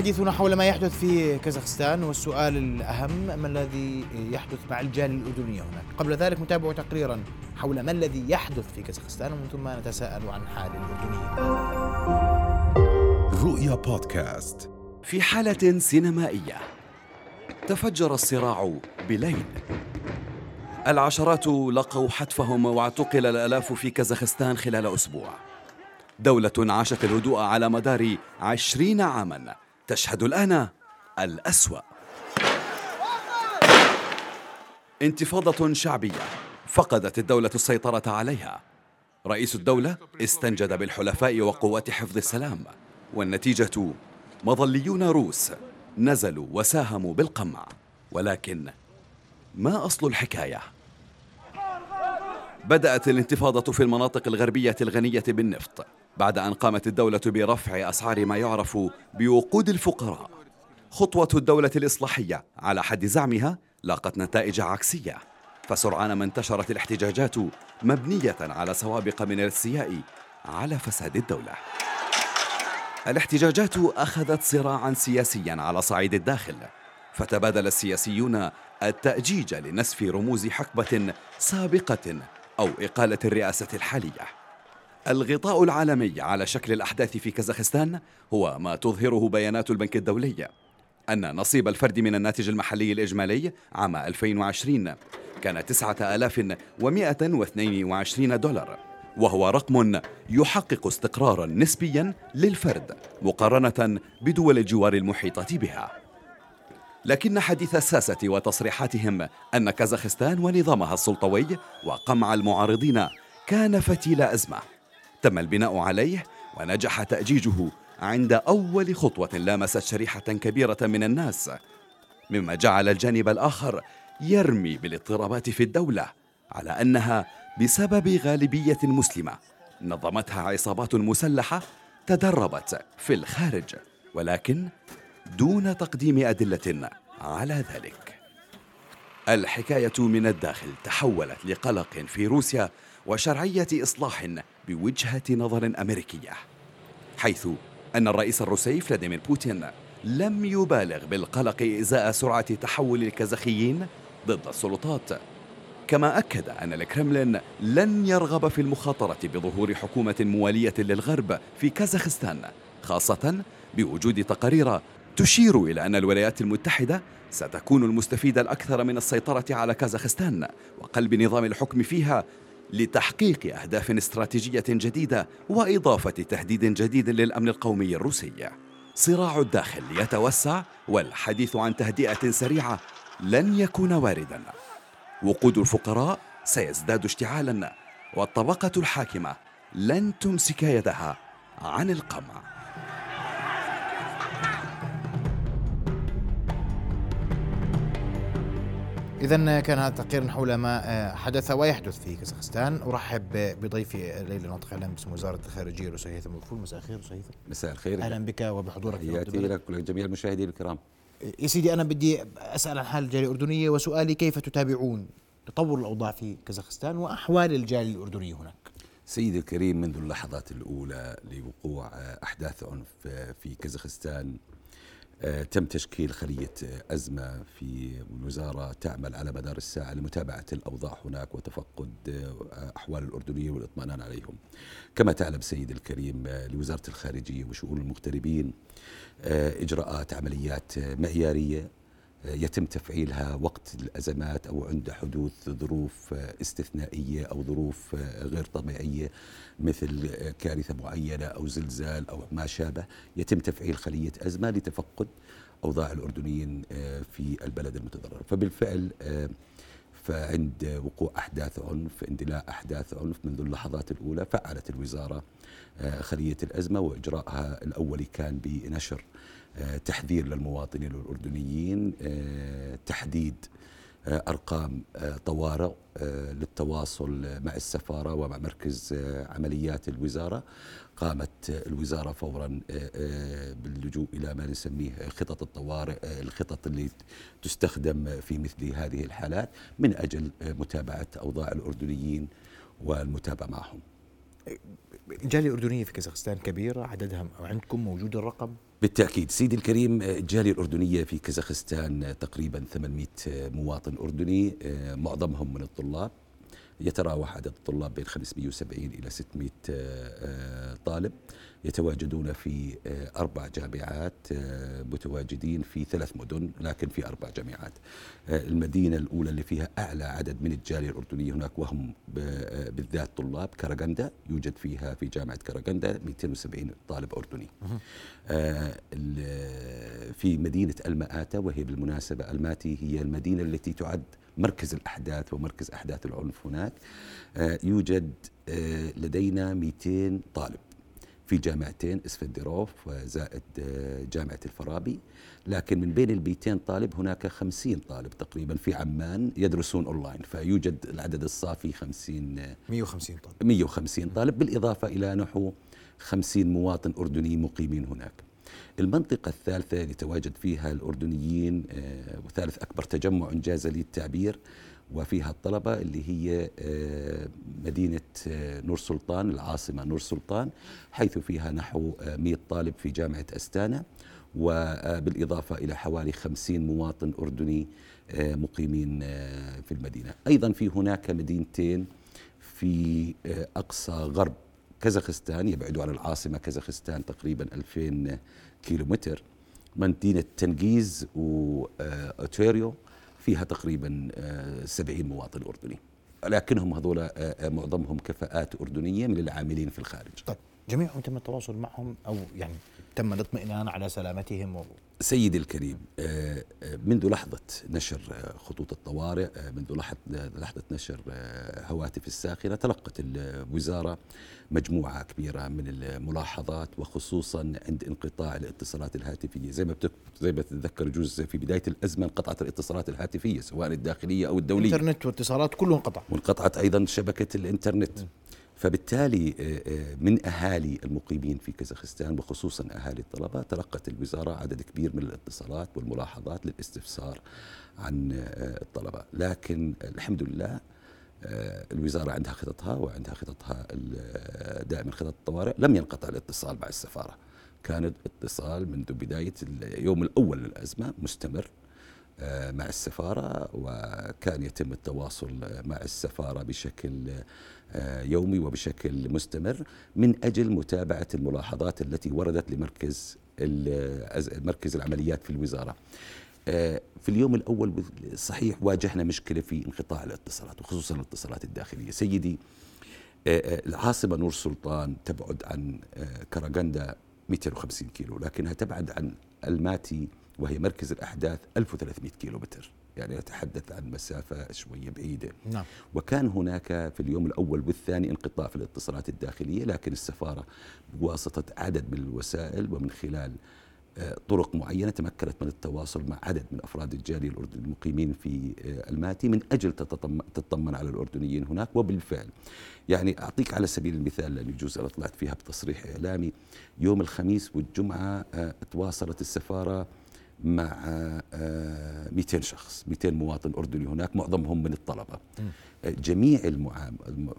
حديثنا حول ما يحدث في كازاخستان والسؤال الأهم ما الذي يحدث مع الجالية الأردنية هناك؟ قبل ذلك نتابع تقريرا حول ما الذي يحدث في كازاخستان ومن ثم نتساءل عن حال الأردنيين رؤيا بودكاست. في حالة سينمائية تفجر الصراع بليل. العشرات لقوا حتفهم واعتقل الآلاف في كازاخستان خلال أسبوع. دولة عاشت الهدوء على مدار عشرين عاما. تشهد الآن الأسوأ. انتفاضة شعبية فقدت الدولة السيطرة عليها. رئيس الدولة استنجد بالحلفاء وقوات حفظ السلام والنتيجة مظليون روس نزلوا وساهموا بالقمع. ولكن ما أصل الحكاية؟ بدأت الانتفاضة في المناطق الغربية الغنية بالنفط. بعد أن قامت الدولة برفع أسعار ما يعرف بوقود الفقراء. خطوة الدولة الإصلاحية على حد زعمها لاقت نتائج عكسية. فسرعان ما انتشرت الاحتجاجات مبنية على سوابق من السياء على فساد الدولة. الاحتجاجات أخذت صراعا سياسيا على صعيد الداخل فتبادل السياسيون التأجيج لنسف رموز حقبة سابقة أو إقالة الرئاسة الحالية. الغطاء العالمي على شكل الأحداث في كازاخستان هو ما تظهره بيانات البنك الدولي أن نصيب الفرد من الناتج المحلي الإجمالي عام 2020 كان 9122 دولار وهو رقم يحقق استقرارا نسبيا للفرد مقارنة بدول الجوار المحيطة بها. لكن حديث الساسة وتصريحاتهم أن كازاخستان ونظامها السلطوي وقمع المعارضين كان فتيل أزمة. تم البناء عليه ونجح تأجيجه عند أول خطوة لامست شريحة كبيرة من الناس مما جعل الجانب الآخر يرمي بالاضطرابات في الدولة على أنها بسبب غالبية مسلمة نظمتها عصابات مسلحة تدربت في الخارج ولكن دون تقديم أدلة على ذلك. الحكاية من الداخل تحولت لقلق في روسيا وشرعية إصلاح بوجهة نظر أمريكية حيث أن الرئيس الروسي فلاديمير بوتين لم يبالغ بالقلق إزاء سرعة تحول الكازاخيين ضد السلطات. كما أكد أن الكرملين لن يرغب في المخاطرة بظهور حكومة موالية للغرب في كازاخستان خاصة بوجود تقارير تشير إلى أن الولايات المتحدة ستكون المستفيد الأكثر من السيطرة على كازاخستان وقلب نظام الحكم فيها لتحقيق أهداف استراتيجية جديدة وإضافة تهديد جديد للأمن القومي الروسي. صراع الداخل يتوسع والحديث عن تهدئة سريعة لن يكون واردا. وقود الفقراء سيزداد اشتعالا والطبقة الحاكمة لن تمسك يدها عن القمع. إذا كان هذا تقرير حول ما آه، حدث ويحدث في كازاخستان. أرحب بضيفي ليلى ناطق إعلام باسم وزارة الخارجية الأستاذ هيثم الفول مساء الخير أستاذ هيثم مساء الخير. أهلا بك وبحضورك حياتي لك ولجميع المشاهدين الكرام. يا سيدي أنا بدي أسأل عن حال الجالية الأردنية وسؤالي كيف تتابعون تطور الأوضاع في كازاخستان وأحوال الجالية الأردنية هناك؟ سيدي الكريم منذ اللحظات الأولى لوقوع أحداث عنف في كازاخستان آه، تم تشكيل خلية أزمة في الوزارة تعمل على مدار الساعة لمتابعة الأوضاع هناك وتفقد آه، أحوال الأردنيين والإطمئنان عليهم. كما تعلم سيد الكريم آه، لوزارة الخارجية وشؤون المغتربين إجراءات عمليات معيارية يتم تفعيلها وقت الأزمات أو عند حدوث ظروف استثنائية أو ظروف غير طبيعية مثل كارثة معينة أو زلزال أو ما شابه. يتم تفعيل خلية أزمة لتفقد أوضاع الأردنيين في البلد المتضرر. فبالفعل فعند وقوع أحداث عنف اندلاع أحداث عنف منذ اللحظات الأولى فعلت الوزارة خلية الأزمة وإجراءها الاولي كان بنشر آه، تحذير للمواطنين الأردنيين آه، تحديد آه، أرقام طوارئ للتواصل مع السفارة ومع مركز عمليات الوزارة. قامت الوزارة فورا باللجوء إلى ما نسميه خطط الطوارئ الخطط اللي تستخدم في مثل هذه الحالات من أجل متابعة أوضاع الأردنيين والمتابعة معهم. الجاليه الاردنيه في كازاخستان كبيرة عددها عندكم موجود الرقم؟ بالتأكيد سيدي الكريم الجالية الأردنية في كازاخستان تقريبا 800 مواطن أردني معظمهم من الطلاب. يتراوح عدد الطلاب بين 570 إلى 600 آه، طالب. يتواجدون في آه، أربع جامعات آه، متواجدين في ثلاث مدن لكن في أربع جامعات. المدينة الأولى اللي فيها أعلى عدد من الجالية الأردنية هناك وهم بالذات طلاب كراغندا يوجد فيها في جامعة كراغندا 270 طالب أردني. في مدينة المآتا وهي بالمناسبة ألماتي هي المدينة التي تعد مركز الأحداث ومركز أحداث العنف هناك آه، يوجد آه، لدينا 200 طالب في جامعتين إسفندروف وزائد آه، جامعة الفارابي لكن من بين ال 200 طالب هناك 50 طالب تقريبا في عمان يدرسون أونلاين. فيوجد العدد الصافي 50 150 طالب. 150 طالب بالإضافة إلى نحو 50 مواطن أردني مقيمين هناك. المنطقة الثالثة اللي تواجد فيها الأردنيين آه، وثالث أكبر تجمع إنجاز لي التعبير وفيها الطلبة اللي هي آه، مدينة آه، نور سلطان العاصمة نور سلطان حيث فيها نحو 100 طالب في جامعة أستانا وبالإضافة إلى حوالي 50 مواطن أردني مقيمين في المدينة. أيضا في هناك مدينتين في أقصى غرب كازاخستان يبعد عن العاصمة كازاخستان تقريبا 2000 كيلومتر. مدينة تنجيز وأوتيريو فيها تقريبا 70 مواطن أردني. لكنهم هذول آه، آه، معظمهم كفاءات أردنية من العاملين في الخارج. طيب جميعهم تم التواصل معهم أو يعني تم الاطمئنان على سلامتهم و... سيدي الكريم آه، منذ لحظة نشر خطوط الطوارئ منذ لحظة نشر هواتف الساخنة تلقت الوزارة مجموعة كبيرة من الملاحظات وخصوصا عند انقطاع الاتصالات الهاتفية. زي ما زي ما تتذكر جزء في بداية الأزمة انقطعت الاتصالات الهاتفية سواء الداخلية أو الدولية. الإنترنت والاتصالات كله انقطع. وانقطعت أيضا شبكة الإنترنت. فبالتالي آه، آه، من أهالي المقيمين في كازاخستان وخصوصا أهالي الطلبة تلقت الوزارة عدد كبير من الاتصالات والملاحظات للاستفسار عن آه، الطلبة، لكن الحمد لله الوزارة عندها خططها وعندها خططها دائما خطط الطوارئ، لم ينقطع الاتصال مع السفارة. كان اتصال منذ بداية اليوم الأول للأزمة مستمر. مع السفارة وكان يتم التواصل مع السفارة بشكل آه، يومي وبشكل مستمر من أجل متابعة الملاحظات التي وردت لمركز مركز العمليات في الوزارة. آه، في اليوم الأول صحيح واجهنا مشكلة في انقطاع الاتصالات وخصوصا الاتصالات الداخلية، سيدي آه، العاصمة نور سلطان تبعد عن كراغندا 250 كيلو لكنها تبعد عن الماتي وهي مركز الأحداث 1300 كيلو متر. يعني نتحدث عن مسافة شوية بعيدة نعم. وكان هناك في اليوم الأول والثاني انقطاع في الاتصالات الداخلية لكن السفارة بواسطة عدد من الوسائل ومن خلال آه، طرق معينة تمكنت من التواصل مع عدد من أفراد الجالية الأردنية المقيمين في آه، الماتي من أجل تطمن على الأردنيين هناك وبالفعل يعني أعطيك على سبيل المثال لأن يجوز أنا طلعت فيها بتصريح إعلامي يوم الخميس والجمعة آه، تواصلت السفارة مع 200 آه، شخص 200 مواطن أردني هناك معظمهم من الطلبة. جميع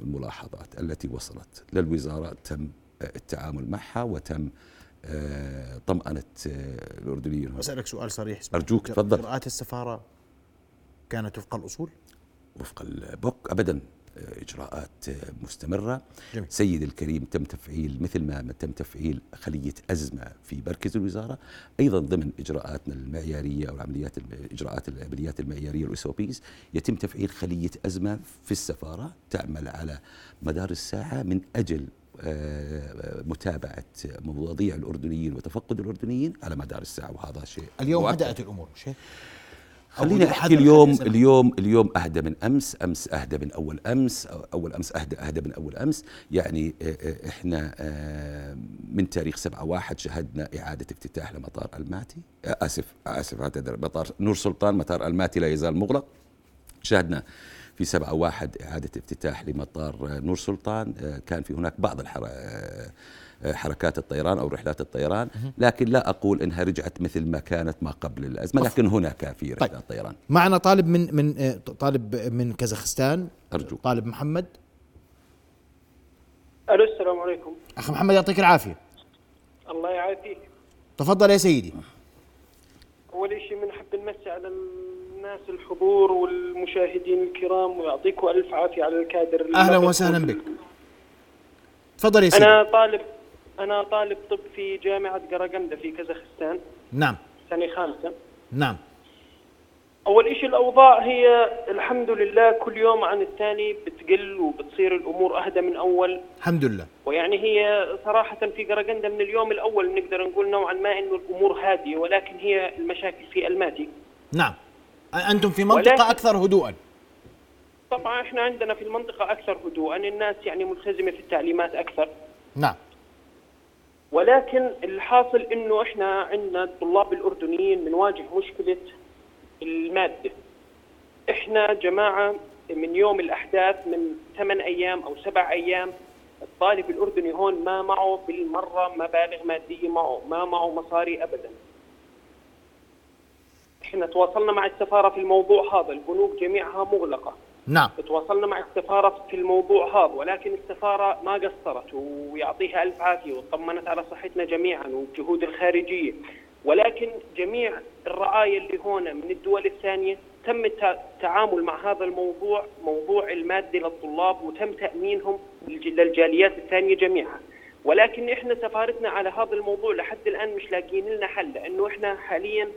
الملاحظات التي وصلت للوزارة تم التعامل معها وتم آه، طمأنة آه، الأردنيين أسألك سؤال صريح. أرجوك تفضل. السفارة كانت وفق الأصول؟ وفق البوك أبدا. إجراءات مستمرة. جميل. سيد الكريم تم تفعيل مثل ما تم تفعيل خلية أزمة في مركز الوزارة. أيضا ضمن إجراءاتنا المعيارية أو العمليات إجراءات العمليات المعيارية الاس يتم تفعيل خلية أزمة في السفارة. تعمل على مدار الساعة من أجل آه، متابعة مواضيع الأردنيين وتفقد الأردنيين على مدار الساعة وهذا شيء اليوم بدأت الأمور شيء خليني أحكي اليوم اليوم اليوم أهدى من أمس أمس أهدى من أول أمس أول أمس اهدى أهدى من أول أمس. يعني آه، آه، إحنا آه، من تاريخ 7 1 شهدنا إعادة افتتاح لمطار ألماتي. آسف آسف اعتذر مطار نور سلطان مطار ألماتي لا يزال مغلق. شهدنا في 7 1 إعادة افتتاح لمطار نور سلطان. كان في هناك بعض الحركات حركات الطيران أو رحلات الطيران لكن لا أقول إنها رجعت مثل ما كانت ما قبل الأزمة لكن هناك في رحلات طيب. طيران معنا طالب من من آه، طالب من كازاخستان. أرجو. طالب محمد. ألو السلام عليكم. أخ محمد يعطيك العافية. الله يعافيك. تفضل يا سيدي. أول شيء بنحب نمسي على الناس الحضور والمشاهدين الكرام ويعطيكم ألف عافية على الكادر. اللي أهلا لابس وسهلا بك. تفضل يا سيدي. أنا طالب أنا طالب طب في جامعة قراقنده في كازاخستان. نعم. سنة خامسة. نعم. أول شيء الأوضاع هي الحمد لله كل يوم عن الثاني بتقل وبتصير الأمور أهدى من أول. الحمد لله. ويعني هي صراحة في قرقندة من اليوم الأول نقدر نقول نوعا ما إنه الأمور هادية ولكن هي المشاكل في الماتي نعم. أ- أنتم في منطقة ولكن- أكثر هدوءا. طبعا إحنا عندنا في المنطقة أكثر هدوءا الناس يعني ملتزمة في التعليمات أكثر. نعم. ولكن الحاصل إنه إحنا عندنا الطلاب الأردنيين بنواجه مشكلة المادة. إحنا جماعة من يوم الأحداث من ثمان أيام أو سبع أيام الطالب الأردني هون ما معه بالمرة مبالغ مادية معه ما معه مصاري أبدا. إحنا تواصلنا مع السفارة في الموضوع هذا البنوك جميعها مغلقة. نعم. تواصلنا مع السفارة في الموضوع هذا ولكن السفارة ما قصرت ويعطيها ألف عافية وطمنت على صحتنا جميعا والجهود الخارجية. ولكن جميع الرعاية اللي هنا من الدول الثانية تم الت- التعامل مع هذا الموضوع موضوع المادة للطلاب وتم تأمينهم للج- للجاليات الثانية جميعها ولكن إحنا سفارتنا على هذا الموضوع لحد الآن مش لاقيين لنا حل لأنه إحنا حاليا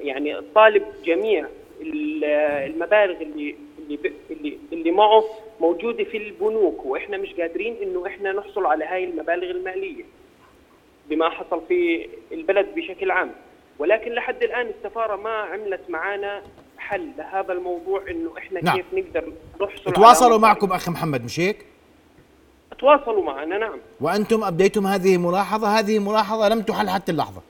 يعني الطالب جميع ال- المبالغ اللي اللي ب- اللي اللي معه موجودة في البنوك وإحنا مش قادرين إنه إحنا نحصل على هاي المبالغ المالية بما حصل في البلد بشكل عام. ولكن لحد الآن السفارة ما عملت معنا حل لهذا الموضوع إنه إحنا نعم. كيف نقدر نحصل تواصلوا. معكم اخ محمد مش هيك؟ تواصلوا معنا نعم. وأنتم ابديتم هذه ملاحظه هذه ملاحظة لم تحل حتى اللحظة.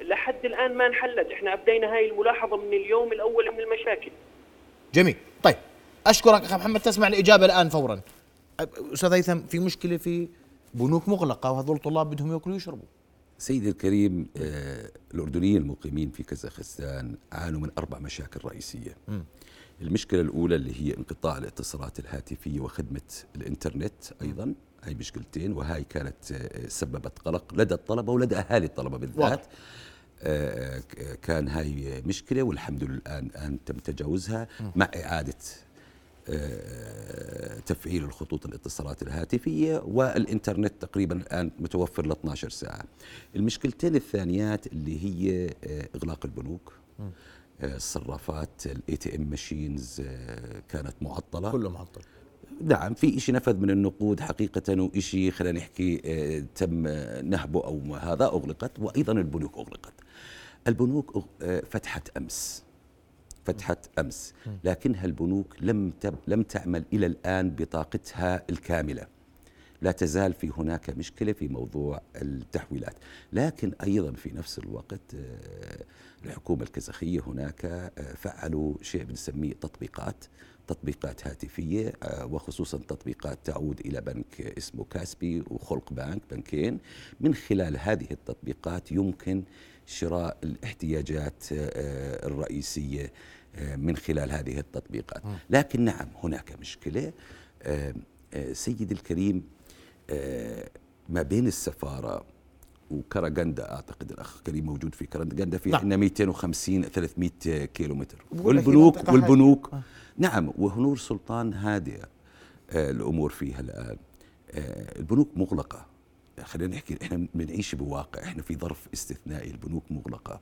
لحد الآن ما انحلت. إحنا ابدينا هاي الملاحظة من اليوم الأول من المشاكل. جميل. طيب أشكرك اخ محمد تسمع الإجابة الآن فورا. أستاذ هيثم في مشكلة في بنوك مغلقة وهذول الطلاب بدهم يأكلوا ويشربوا. سيدي الكريم آه، الأردنيين المقيمين في كازاخستان عانوا من أربع مشاكل رئيسية. المشكلة الأولى اللي هي انقطاع الاتصالات الهاتفية وخدمة الإنترنت أيضا هاي مشكلتين وهاي كانت آه، سببت قلق لدى الطلبة ولدى أهالي الطلبة بالذات. واضح. آه، كان هاي مشكلة والحمد لله الآن الآن تم تجاوزها مع إعادة آه، تفعيل الخطوط الاتصالات الهاتفية والإنترنت تقريبا الآن متوفر ل 12 ساعة. المشكلتين الثانيات اللي هي آه، إغلاق البنوك الصرافات ال ATM machines كانت معطلة. كله معطل. نعم في شيء نفذ من النقود حقيقة وشيء خلينا نحكي تم نهبه أو هذا أغلقت وأيضا البنوك أغلقت. البنوك آه، فتحت أمس. فتحت أمس. لكنها البنوك لم لم تعمل إلى الآن بطاقتها الكاملة. لا تزال في هناك مشكلة في موضوع التحويلات. لكن أيضا في نفس الوقت آه، الحكومة الكازاخية هناك آه، فعلوا شيء بنسميه تطبيقات تطبيقات هاتفية آه، وخصوصا تطبيقات تعود إلى بنك اسمه كاسبي وخلق بنك بنكين. من خلال هذه التطبيقات يمكن شراء الاحتياجات الرئيسية من خلال هذه التطبيقات. لكن نعم هناك مشكلة. سيدي الكريم ما بين السفارة وكراغندا أعتقد الأخ كريم موجود في كراغندا في. عندنا 250 300 كيلو متر والبنوك والبنوك. هادئة. نعم وهنور سلطان هادئة آه، الأمور فيها الآن. آه، البنوك مغلقة. خلينا نحكي إحنا بنعيش بواقع إحنا في ظرف استثنائي البنوك مغلقة.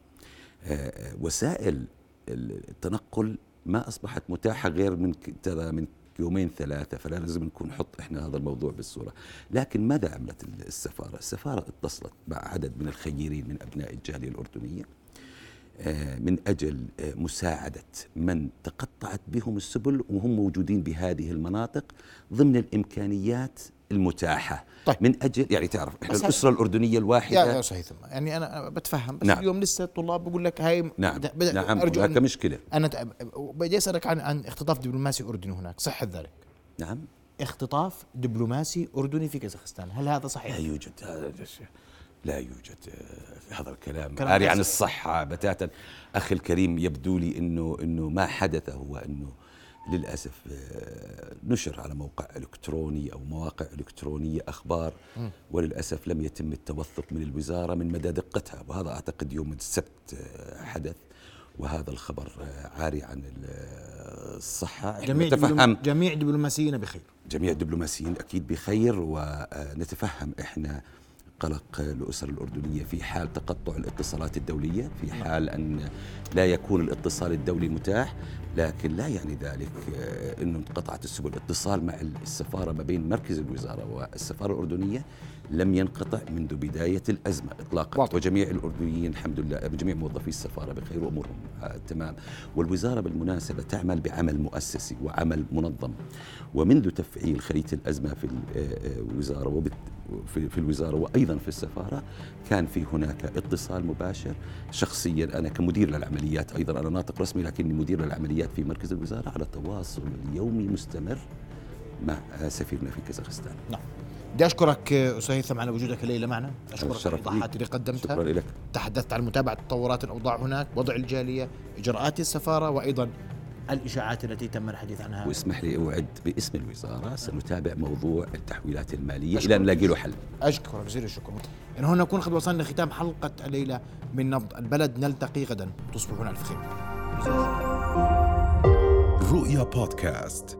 آه، آه، وسائل التنقل ما أصبحت متاحة غير من ترى من يومين ثلاثة فلا لازم نكون نحط إحنا هذا الموضوع بالصورة لكن ماذا عملت السفارة؟ السفارة اتصلت مع عدد من الخيرين من أبناء الجالية الأردنية آه، من أجل آه، مساعدة من تقطعت بهم السبل وهم موجودين بهذه المناطق ضمن الإمكانيات المتاحة طيب. من أجل يعني تعرف إحنا الأردنية يا الواحدة يا أستاذ هيثم يعني أنا أنا بتفهم بس نعم. اليوم لسه الطلاب بقول لك هاي نعم بدأ- نعم أرجو هناك أن مشكلة أنا بدي أسألك عن عن اختطاف دبلوماسي أردني هناك صحه ذلك نعم اختطاف دبلوماسي أردني في كازاخستان هل هذا لا صحيح يوجد هذا الشيء. لا يوجد آه، هذا الكلام كلام عاري عن حسن. الصحة بتاتا أخي الكريم يبدو لي أنه أنه ما حدث هو أنه للأسف آه، نشر على موقع إلكتروني أو مواقع إلكترونية أخبار وللأسف لم يتم التوثق من الوزارة من مدى دقتها وهذا أعتقد يوم السبت آه، حدث وهذا الخبر آه، عاري عن الصحة. جميع نتفهم. جميع دبلوماسينا بخير. جميع الدبلوماسيين أكيد بخير ونتفهم إحنا قلق الأسر الأردنية في حال تقطع الاتصالات الدولية في. حال أن لا يكون الاتصال الدولي متاح لكن لا يعني ذلك آه، أنه انقطعت السبل الاتصال مع السفارة ما بين مركز الوزارة والسفارة الأردنية لم ينقطع منذ بداية الأزمة إطلاقا واضح. وجميع الأردنيين الحمد لله جميع موظفي السفارة بخير وأمورهم آه تمام والوزارة بالمناسبة تعمل بعمل مؤسسي وعمل منظم ومنذ تفعيل خريطة الأزمة في الوزارة آه، في, في الوزارة وأيضا في السفارة كان في هناك اتصال مباشر شخصيا. أنا كمدير للعمليات أيضا أنا ناطق رسمي لكني مدير للعمليات في مركز الوزارة على تواصل يومي مستمر مع سفيرنا في كازاخستان. نعم. بدي أشكرك أستاذ هيثم على وجودك الليلة معنا. أشكرك على الإيضاحات اللي قدمتها. شكرا لك. تحدثت عن متابعة تطورات الأوضاع هناك وضع الجالية إجراءات السفارة وأيضا الإشاعات التي تم الحديث عنها. واسمح لي أعد باسم الوزارة سنتابع موضوع التحويلات المالية إلى أن نلاقي له حل. أشكرك جزيل الشكر. إن هنا نكون قد وصلنا لختام حلقة الليلة من نبض البلد. نلتقي غدا. تصبحون ألف خير. رؤيا بودكاست.